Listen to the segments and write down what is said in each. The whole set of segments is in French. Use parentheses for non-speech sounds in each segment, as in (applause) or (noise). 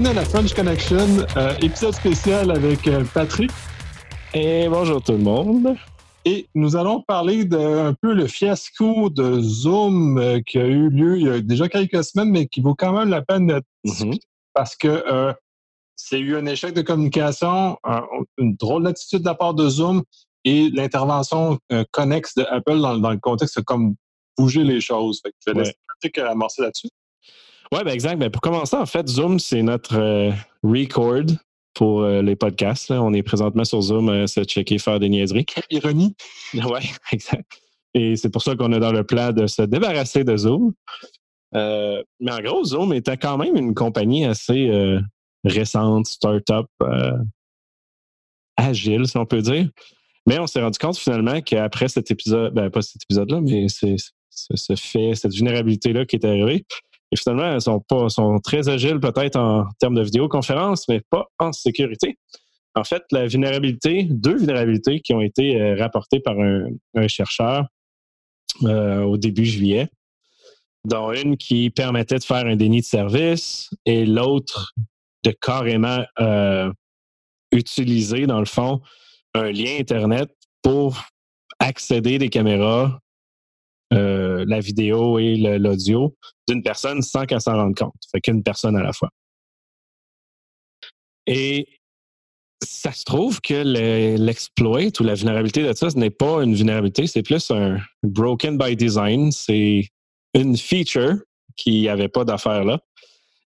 bienvenue à la French Connection, euh, épisode spécial avec euh, Patrick. Et bonjour tout le monde. Et nous allons parler d'un peu le fiasco de Zoom euh, qui a eu lieu il y a déjà quelques semaines, mais qui vaut quand même la peine d'être Mhm. parce que c'est eu un échec de communication, un- une drôle d'attitude de la part de Zoom et l'intervention connexe de Apple dans, dans le contexte de comme bouger les choses. Fait que je vais Ouais. laisser Patrick amorcer là-dessus. Ouais, ben exact. Ben pour commencer, en fait, Zoom, c'est notre euh, record pour euh, les podcasts. là. On est présentement sur Zoom, euh, se checker, faire des niaiseries. Quelle ironie. (laughs) Ouais, exact. Et c'est pour ça qu'on est dans le plan de se débarrasser de Zoom. Euh, mais en gros, Zoom était quand même une compagnie assez récente, start-up, agile, si on peut dire. Mais on s'est rendu compte finalement qu'après cet épisode, ben pas cet épisode-là, mais c'est ce ce fait, cette vulnérabilité-là qui est arrivée. Et finalement, elles sont, pas, sont très agiles peut-être en termes de vidéoconférence, mais pas en sécurité. En fait, la vulnérabilité, deux vulnérabilités qui ont été euh, rapportées par un, chercheur euh, au début juillet, dont une qui permettait de faire un déni de service et l'autre de carrément euh, utiliser, dans le fond, un lien Internet pour accéder des caméras, euh, la vidéo et l'audio d'une personne sans qu'elle s'en rende compte. Fait qu'une personne à la fois. Et ça se trouve que le- l'exploit ou la vulnérabilité de ça, ce n'est pas une vulnérabilité, c'est plus un broken by design. C'est une feature qui n'avait pas d'affaire là.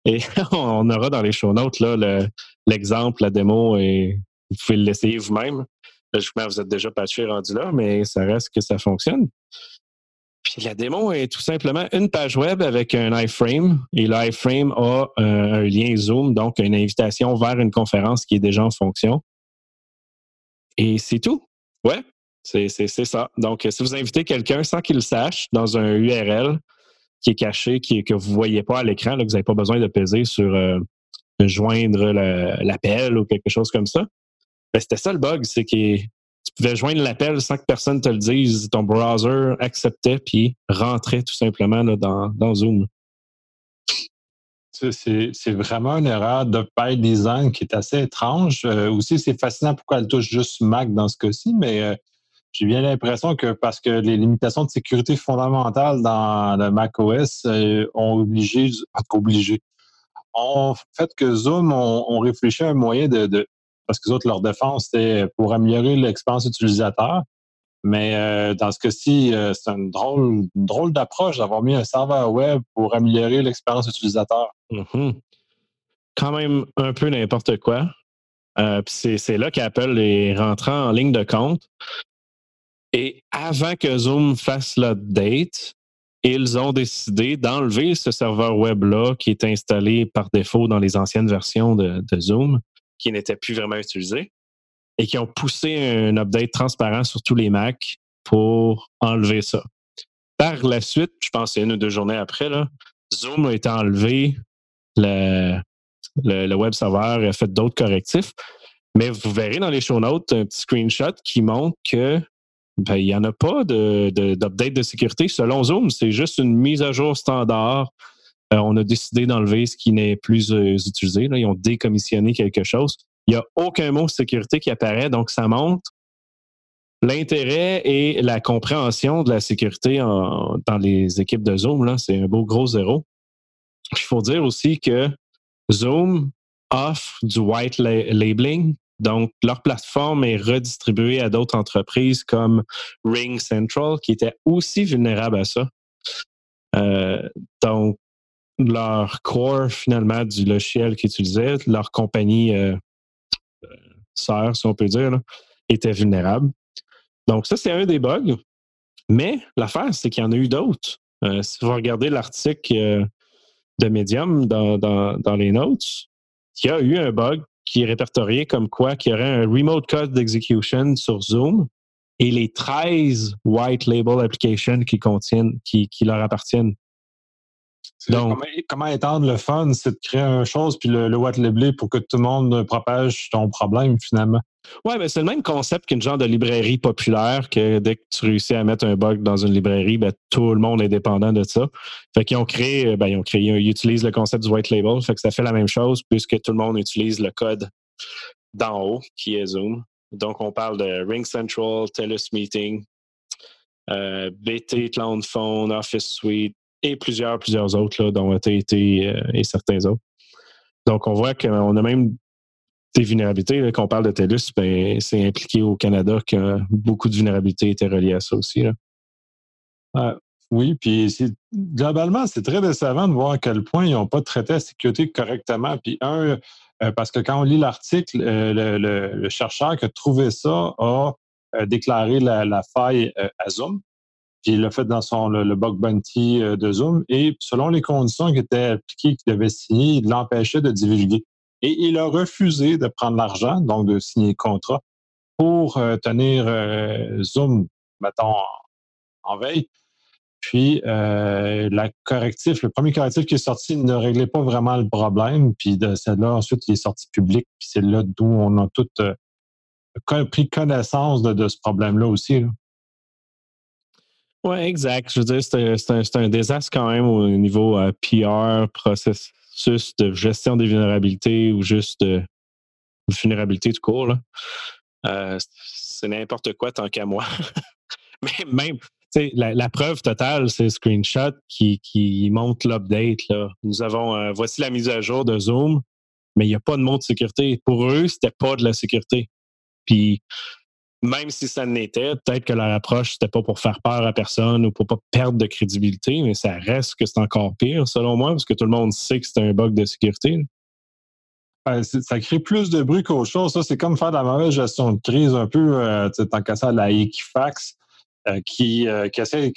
Et (laughs) on aura dans les show notes l'exemple, la démo, et vous pouvez l'essayer vous-même. Logiquement, vous êtes déjà patché rendu là, mais ça reste que ça fonctionne. Puis la démo est tout simplement une page web avec un iframe et l'iframe a euh, un lien Zoom, donc une invitation vers une conférence qui est déjà en fonction. Et c'est tout. Ouais, c'est ça. Donc, si vous invitez quelqu'un sans qu'il le sache dans un URL qui est caché, qui que vous ne voyez pas à l'écran, que vous n'avez pas besoin de peser sur euh, joindre l'appel ou quelque chose comme ça, ben, c'était ça le bug, c'est que tu pouvais joindre l'appel sans que personne te le dise. Ton browser acceptait puis rentrait tout simplement dans, Zoom. C'est- vraiment une erreur de by design qui est assez étrange. Euh, aussi, c'est fascinant pourquoi elle touche juste Mac dans ce cas-ci, mais euh, j'ai bien l'impression que parce que les limitations de sécurité fondamentales dans le macOS euh, ont obligé, obligé, ont fait que Zoom ont, ont réfléchi à un moyen de- parce que autres, leur défense, c'était pour améliorer l'expérience utilisateur. Mais euh, dans ce cas-ci, euh, c'est une drôle, drôle d'approche d'avoir mis un serveur web pour améliorer l'expérience utilisateur. Mhm. Quand même un peu n'importe quoi. Euh, c'est, là qu'Apple est rentré en ligne de compte. Et avant que Zoom fasse l'update, ils ont décidé d'enlever ce serveur web-là qui est installé par défaut dans les anciennes versions de Zoom, qui n'était plus vraiment utilisé, et qui ont poussé un update transparent sur tous les Macs pour enlever ça. Par la suite, je pense que une ou deux journées après, là, Zoom a été enlevé, le, web server a fait d'autres correctifs, mais vous verrez dans les show notes un petit screenshot qui montre que ben, il n'y en a pas d'update de, sécurité. Selon Zoom, c'est juste une mise à jour standard. Euh, on a décidé d'enlever ce qui n'est plus euh, utilisé. Ils ont décommissionné quelque chose. Il n'y a aucun mot sécurité qui apparaît, donc ça montre l'intérêt et la compréhension de la sécurité dans les équipes de Zoom. C'est un beau gros zéro. Il faut dire aussi que Zoom offre du white la- labeling. Donc, leur plateforme est redistribuée à d'autres entreprises comme Ring Central, qui était aussi vulnérable à ça. Euh, donc, leur core, finalement, du logiciel qu'ils utilisaient, leur compagnie euh, euh, sœur, si on peut dire, était vulnérable. Donc, ça, c'est un des bugs. Mais l'affaire, c'est qu'il y en a eu d'autres. Euh, si vous regardez l'article euh, de Medium dans, dans, les notes, il y a eu un bug qui est répertorié comme quoi qu'il y aurait un remote code d'execution sur Zoom et les 13 white label applications qui contiennent, qui, qui leur appartiennent. Donc, comment, comment, étendre le fun, c'est de créer une chose puis le, le white label pour que tout le monde propage ton problème finalement. Ouais, mais c'est le même concept qu'une genre de librairie populaire que dès que tu réussis à mettre un bug dans une librairie, ben, tout le monde est dépendant de ça. Fait qu'ils ont créé, ben, ils ont créé, ils utilisent le concept du white label. Fait que ça fait la même chose puisque tout le monde utilise le code d'en haut qui est Zoom. Donc, on parle de Ring Central, TELUS Meeting, euh, BT, Cloud Phone, Office Suite et plusieurs, plusieurs autres, là, dont AT&T euh, et certains autres. Donc, on voit qu'on a même des vulnérabilités. Qu'on parle de TELUS, ben, c'est impliqué au Canada que beaucoup de vulnérabilités étaient reliées à ça aussi. Là. oui, puis globalement, c'est très décevant de voir à quel point ils n'ont pas traité la sécurité correctement. Puis un, euh, parce que quand on lit l'article, euh, le, chercheur qui a trouvé ça a euh, déclaré la, faille à Zoom. Puis il l'a fait dans son, le, bug bounty de Zoom. Et selon les conditions qui étaient appliquées, qu'il devait signer, il l'empêchait de divulguer. Et il a refusé de prendre l'argent, donc de signer le contrat, pour tenir Zoom, mettons, en veille. Puis, euh, la correctif, le premier correctif qui est sorti ne réglait pas vraiment le problème. Puis, de celle-là, ensuite, il est sorti public. Puis, c'est là d'où on a tout euh, pris connaissance de, ce problème-là aussi. Oui, exact. Je veux dire, c'est un, désastre quand même au niveau euh, PR, processus de gestion des vulnérabilités ou juste de vulnérabilité tout court. c'est n'importe quoi tant qu'à moi. (laughs) Mais même, la, preuve totale, c'est le screenshot qui, qui montre l'update. Nous avons, euh, voici la mise à jour de Zoom, mais il n'y a pas de mot de sécurité. Pour eux, c'était pas de la sécurité. Puis, même si ça n'était, peut-être que leur approche, c'était pas pour faire peur à personne ou pour pas perdre de crédibilité, mais ça reste que c'est encore pire, selon moi, parce que tout le monde sait que c'est un bug de sécurité. ça crée plus de bruit qu'autre chose. Ça, c'est comme faire de la mauvaise gestion de crise, un peu, euh, tant qu'à ça, la Equifax. Euh, qui, euh, qui, a, fait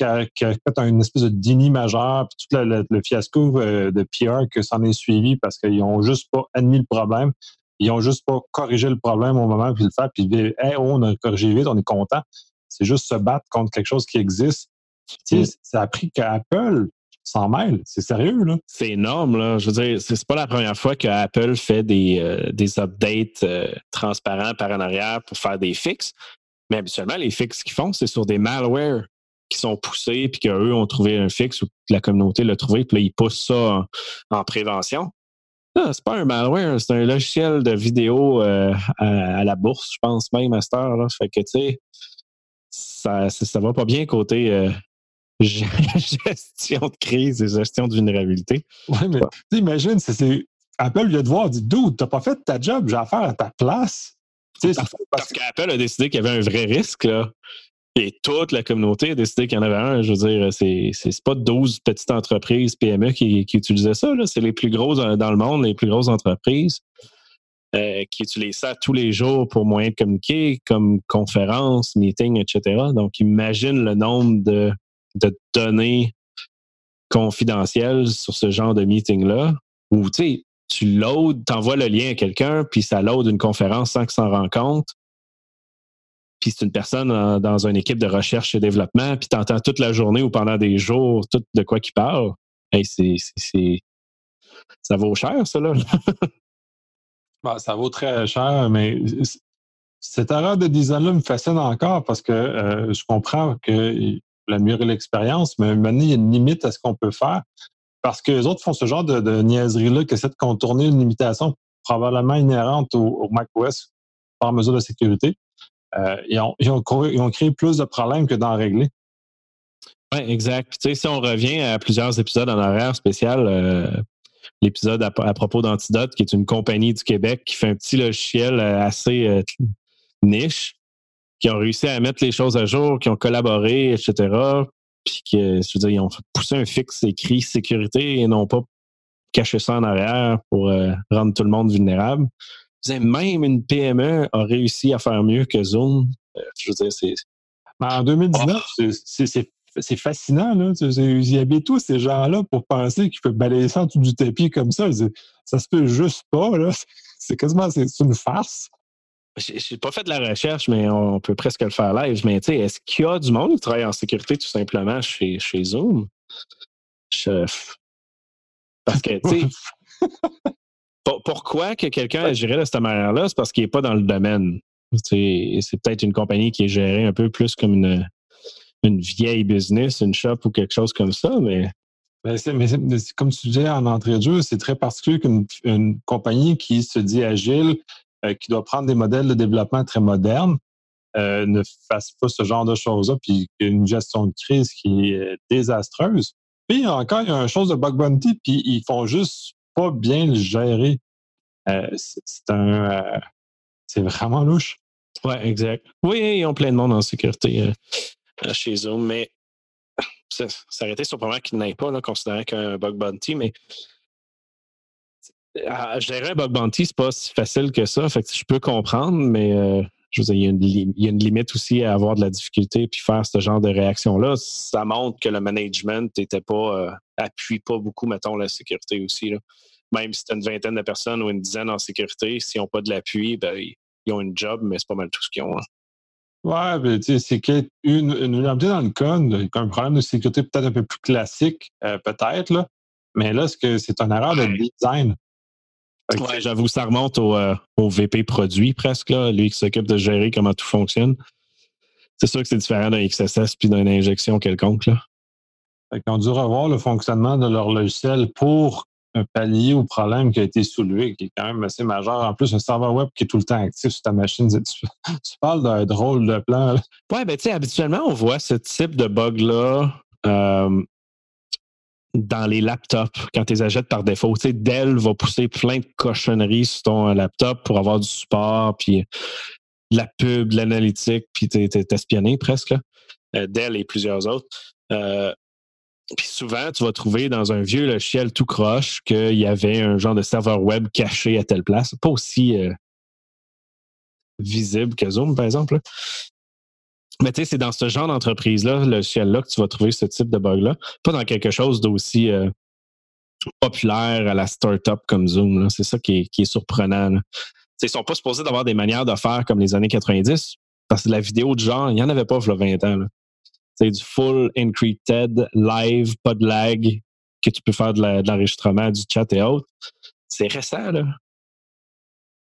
une espèce de déni majeur, puis tout le, fiasco euh, de PR que s'en est suivi parce qu'ils n'ont juste pas admis le problème. Ils n'ont juste pas corrigé le problème au moment où ils le font, puis hey, oh, on a corrigé vite, on est content. C'est juste se battre contre quelque chose qui existe. Tu sais, ça a pris qu'Apple s'en mêle. C'est sérieux, là. C'est énorme, là. Je veux dire, c'est pas la première fois qu'Apple fait des, des updates transparents par en arrière pour faire des fixes. Mais habituellement, les fixes qu'ils font, c'est sur des malwares qui sont poussés, puis qu'eux ont trouvé un fixe ou que la communauté l'a trouvé, puis là, ils poussent ça en, prévention. Non, c'est pas un malware, c'est un logiciel de vidéo euh, à, la bourse, je pense même à cette heure. Là. Fait que, tu sais, ça, ça va pas bien côté euh, (laughs) gestion de crise et gestion de vulnérabilité. Oui, mais imagine, c'est Apple vient de voir, dit Dude, t'as pas fait ta job, j'ai affaire à ta place. Parce, qu'Apple a décidé qu'il y avait un vrai risque, là. Et toute la communauté a décidé qu'il y en avait un. Je veux dire, c'est, c'est pas 12 petites entreprises PME qui, utilisaient ça. C'est les plus grosses dans le monde, les plus grosses entreprises euh, qui utilisent ça tous les jours pour moyen de communiquer, comme conférences, meetings, etc. Donc, imagine le nombre de, de données confidentielles sur ce genre de meeting-là. Où, tu sais, tu loads, t'envoies le lien à quelqu'un, puis ça load une conférence sans qu'il s'en rende compte. Puis c'est une personne dans une équipe de recherche et développement, puis tu entends toute la journée ou pendant des jours tout de quoi qu'il parle. Hey, c'est, ça vaut cher, ça, là. (laughs) Bah, ça vaut très cher, mais cette erreur de design-là me fascine encore parce que euh, je comprends que l'améliorer l'expérience, mais maintenant, il y a une limite à ce qu'on peut faire parce que les autres font ce genre de, niaiserie-là qui essaient de contourner une limitation probablement inhérente au, macOS par mesure de sécurité. Euh, ils, ont, créé, plus de problèmes que d'en régler. Oui, exact. si on revient à plusieurs épisodes en arrière spécial, euh, l'épisode à, propos d'Antidote, qui est une compagnie du Québec qui fait un petit logiciel euh, assez niche, qui ont réussi à mettre les choses à jour, qui ont collaboré, etc puis que, je veux dire, ils ont poussé un fixe écrit sécurité et non pas caché ça en arrière pour rendre tout le monde vulnérable. Même une PME a réussi à faire mieux que Zoom. Euh, je veux dire, c'est. En 2019, c'est fascinant. Là. Il y avait tous ces gens-là pour penser qu'ils peuvent balayer ça en dessous du tapis comme ça? Ça se peut juste pas. (laughs) C'est quasiment une farce. J'ai pas fait de la recherche, mais on peut presque le faire live. Mais tu sais, est-ce qu'il y a du monde qui travaille en sécurité tout simplement chez, chez Zoom? Parce que, tu sais, (laughs) pourquoi que quelqu'un agirait de cette manière-là? C'est parce qu'il n'est pas dans le domaine. C'est peut-être une compagnie qui est gérée un peu plus comme une, une vieille business, une shop ou quelque chose comme ça, mais. mais, comme tu disais en entrée de jeu, c'est très particulier qu'une compagnie qui se dit agile, euh, qui doit prendre des modèles de développement très modernes, euh, ne fasse pas ce genre de choses-là, puis une gestion de crise qui est désastreuse. Puis encore, il y a une chose de bug bounty, puis ils font juste pas bien le gérer. Euh, c'est un, c'est vraiment louche. Ouais, exact. Oui, ils ont plein de monde en sécurité chez eux, mais aurait été surprenant qu'ils n'aient pas, là, considérant qu'un bug bounty, mais dirais un bug bounty, c'est pas si facile que ça. Fait que je peux comprendre, mais je veux dire, il y, a une, limite aussi à avoir de la difficulté puis faire ce genre de réaction-là. Ça montre que le management n'était pas, euh, appuie pas beaucoup, mettons, la sécurité aussi. Même si tu as une vingtaine de personnes ou une dizaine en sécurité, s'ils n'ont pas de l'appui, ben, ils ont une job, mais c'est pas mal tout ce qu'ils ont. Hein. Ouais, ben, c'est qu'il une, dans le code, un problème de sécurité peut-être un peu plus classique, euh, peut-être, là. Mais là, c'est un erreur de design. Ouais, j'avoue, ça remonte au, euh, au, VP produit presque, là, lui qui s'occupe de gérer comment tout fonctionne. C'est sûr que c'est différent d'un XSS puis d'une injection quelconque. Là. Fait ont dû revoir le fonctionnement de leur logiciel pour pallier au problème qui a été soulevé, qui est quand même assez majeur. En plus, un serveur web qui est tout le temps actif sur ta machine. Tu, parles d'un drôle de plan. Oui, ben tu sais, habituellement, on voit ce type de bug-là euh, dans les laptops quand tu les achètes par défaut. Tu sais, Dell va pousser plein de cochonneries sur ton laptop pour avoir du support, puis la pub, l'analytique, puis t'es espionné presque. Euh, Dell et plusieurs autres. Euh, puis souvent, tu vas trouver dans un vieux logiciel tout croche qu'il y avait un genre de serveur web caché à telle place. Pas aussi euh, visible que Zoom, par exemple. Mais tu sais, c'est dans ce genre d'entreprise-là, le logiciel-là, que tu vas trouver ce type de bug-là. Pas dans quelque chose d'aussi euh, populaire à la start-up comme Zoom. C'est ça qui est, surprenant. Ils ne sont pas supposés d'avoir des manières de faire comme les années 90, parce que la vidéo de genre, il n'y en avait pas il y a 20 ans. C'est du full encrypted, live, pas de lag, que tu peux faire de l'enregistrement, du chat et autres. C'est récent, là.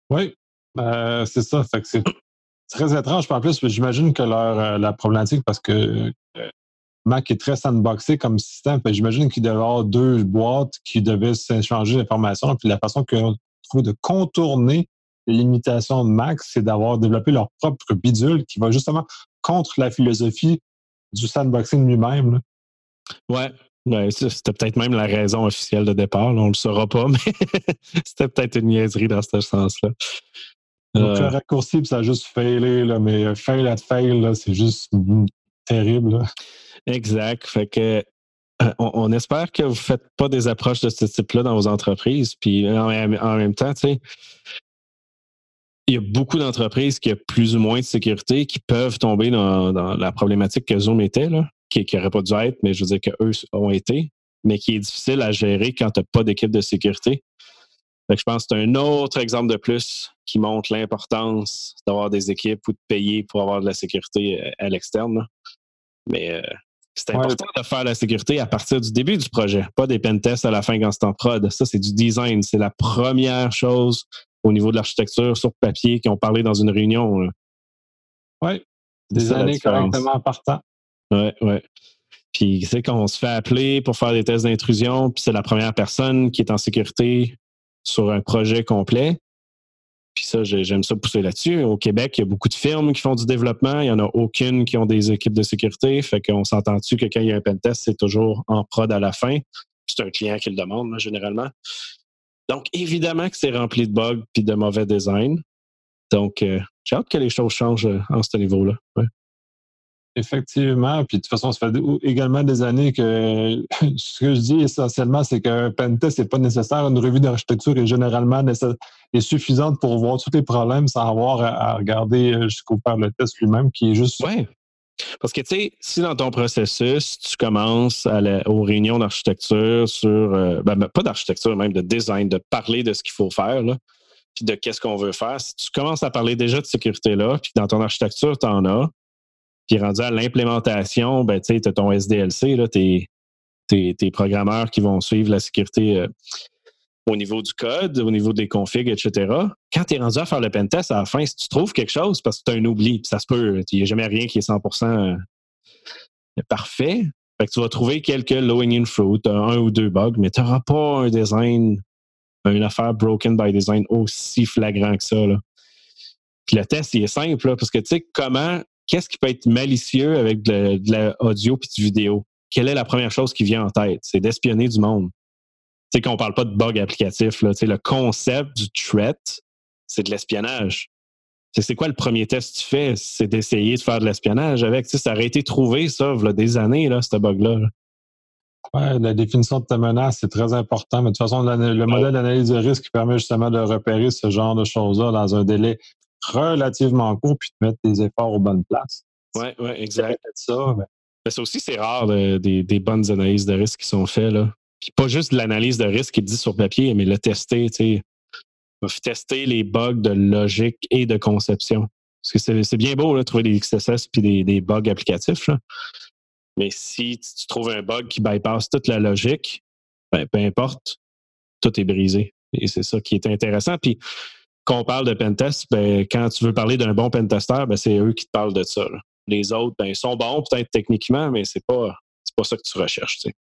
Oui, ben, c'est ça. Fait que c'est très étrange. En plus, j'imagine que leur, euh, la problématique, parce que euh, Mac est très sandboxé comme système, j'imagine qu'il devait avoir deux boîtes qui devaient s'échanger l'information. Puis la façon qu'on trouve de contourner les limitations de Mac, c'est d'avoir développé leur propre bidule qui va justement contre la philosophie du sandboxing lui-même. Ouais, c'était peut-être même la raison officielle de départ. on ne le saura pas, (laughs) mais c'était peut-être une niaiserie dans ce sens-là. Donc, euh, raccourci, ça a juste failé, là, mais fail at fail, c'est juste terrible. Exact. Fait que euh, on, espère que vous ne faites pas des approches de ce type-là dans vos entreprises. Puis en, même temps, tu sais, il y a beaucoup d'entreprises qui ont plus ou moins de sécurité qui peuvent tomber dans, la problématique que Zoom était, là, qui n'aurait pas dû être, mais je veux dire qu'eux ont été, mais qui est difficile à gérer quand tu n'as pas d'équipe de sécurité je pense que c'est un autre exemple de plus qui montre l'importance d'avoir des équipes ou de payer pour avoir de la sécurité euh, à l'externe. Mais euh, c'est important de faire la sécurité à partir du début du projet, pas des pentests à la fin quand c'est en prod. Ça, c'est du design. C'est la première chose au niveau de l'architecture sur papier qui ont parlé dans une réunion. Oui, des années correctement partant. Oui, oui. Puis, c'est quand on se fait appeler pour faire des tests d'intrusion, puis c'est la première personne qui est en sécurité, sur un projet complet. Puis ça, j'aime ça pousser là-dessus. Au Québec, il y a beaucoup de firmes qui font du développement. Il n'y en a aucune qui ont des équipes de sécurité. Fait qu'on s'entend-tu que quand il y a un pentest, c'est toujours en prod à la fin? C'est un client qui le demande, généralement. Donc, évidemment que c'est rempli de bugs puis de mauvais design. Donc, euh, j'ai hâte que les choses changent euh, en ce niveau-là. Effectivement. Puis de toute façon, ça fait également des années que (laughs) ce que je dis essentiellement, c'est qu'un pentest n'est pas nécessaire. Une revue d'architecture est généralement est suffisante pour voir tous les problèmes sans avoir à, regarder euh, jusqu'au faire le test lui-même, qui est juste. Oui. Parce que, tu sais, si dans ton processus, tu commences à aux réunions d'architecture sur, euh, ben, ben, pas d'architecture, même de design, de parler de ce qu'il faut faire, puis de qu'est-ce qu'on veut faire, si tu commences à parler déjà de sécurité là, puis dans ton architecture, tu en as, puis rendu à l'implémentation, ben, tu as ton SDLC, là, tes, tes, programmeurs qui vont suivre la sécurité, euh, au niveau du code, au niveau des configs, etc. Quand tu es rendu à faire le pentest, à la fin, si tu trouves quelque chose, parce que tu as un oubli, ça se peut, il n'y a jamais rien qui est 100% euh, parfait. Fait que tu vas trouver quelques low-hanging fruit, un ou deux bugs, mais tu n'auras pas un design, une affaire broken by design aussi flagrant que ça. Puis le test, il est simple, parce que tu sais, comment, qu'est-ce qui peut être malicieux avec de, l'audio puis de vidéo? Quelle est la première chose qui vient en tête? C'est d'espionner du monde. Tu sais, qu'on parle pas de bug applicatif, là, le concept du threat, c'est de l'espionnage. C'est quoi le premier test que tu fais? C'est d'essayer de faire de l'espionnage avec. Ça aurait été trouvé, ça, des années, là, ce bug-là. Ouais, la définition de ta menace, c'est très important. Mais de toute façon, le modèle d'analyse de risque permet justement de repérer ce genre de choses-là dans un délai relativement court puis de mettre tes efforts aux bonnes places. Oui, oui, exact. Ça, ben mais ça aussi, c'est rare des, bonnes analyses de risque qui sont faites. Là. Puis pas juste l'analyse de risque qui dit sur papier, mais le tester, tu sais. Tester les bugs de logique et de conception. Parce que c'est bien beau de trouver des XSS puis des, bugs applicatifs. Mais si tu trouves un bug qui bypasse toute la logique, ben, peu importe, tout est brisé. Et c'est ça qui est intéressant. Puis quand on parle de pentest, ben, quand tu veux parler d'un bon pentester, ben, c'est eux qui te parlent de ça. Les autres, ben, ils sont bons peut-être techniquement, mais c'est pas, pas ça que tu recherches. Tu sais.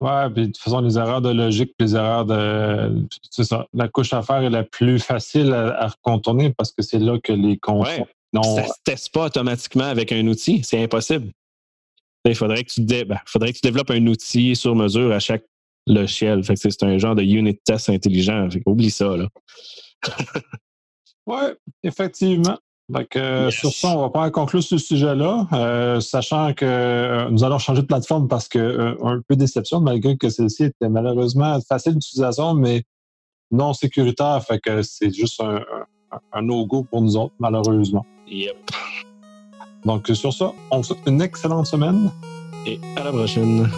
Ouais, puis de toute façon, les erreurs de logique, les erreurs de. C'est ça. La couche à faire est la plus facile à, contourner parce que c'est là que les concepts. Non... Ça ne se teste pas automatiquement avec un outil. C'est impossible. Il faudrait que, tu ben, faudrait que tu développes un outil sur mesure à chaque logiciel. Fait c'est un genre de unit test intelligent. oublie ça. Là. Oui, effectivement. Sur ça, on va pas conclure ce sujet-là, euh, sachant que euh, nous allons changer de plateforme parce que euh, un peu déception, malgré que celle-ci était malheureusement facile d'utilisation, mais non sécuritaire. Fait que c'est juste un, un, no-go pour nous autres, malheureusement. Yep. Donc sur ça, on vous souhaite une excellente semaine. Et à la prochaine.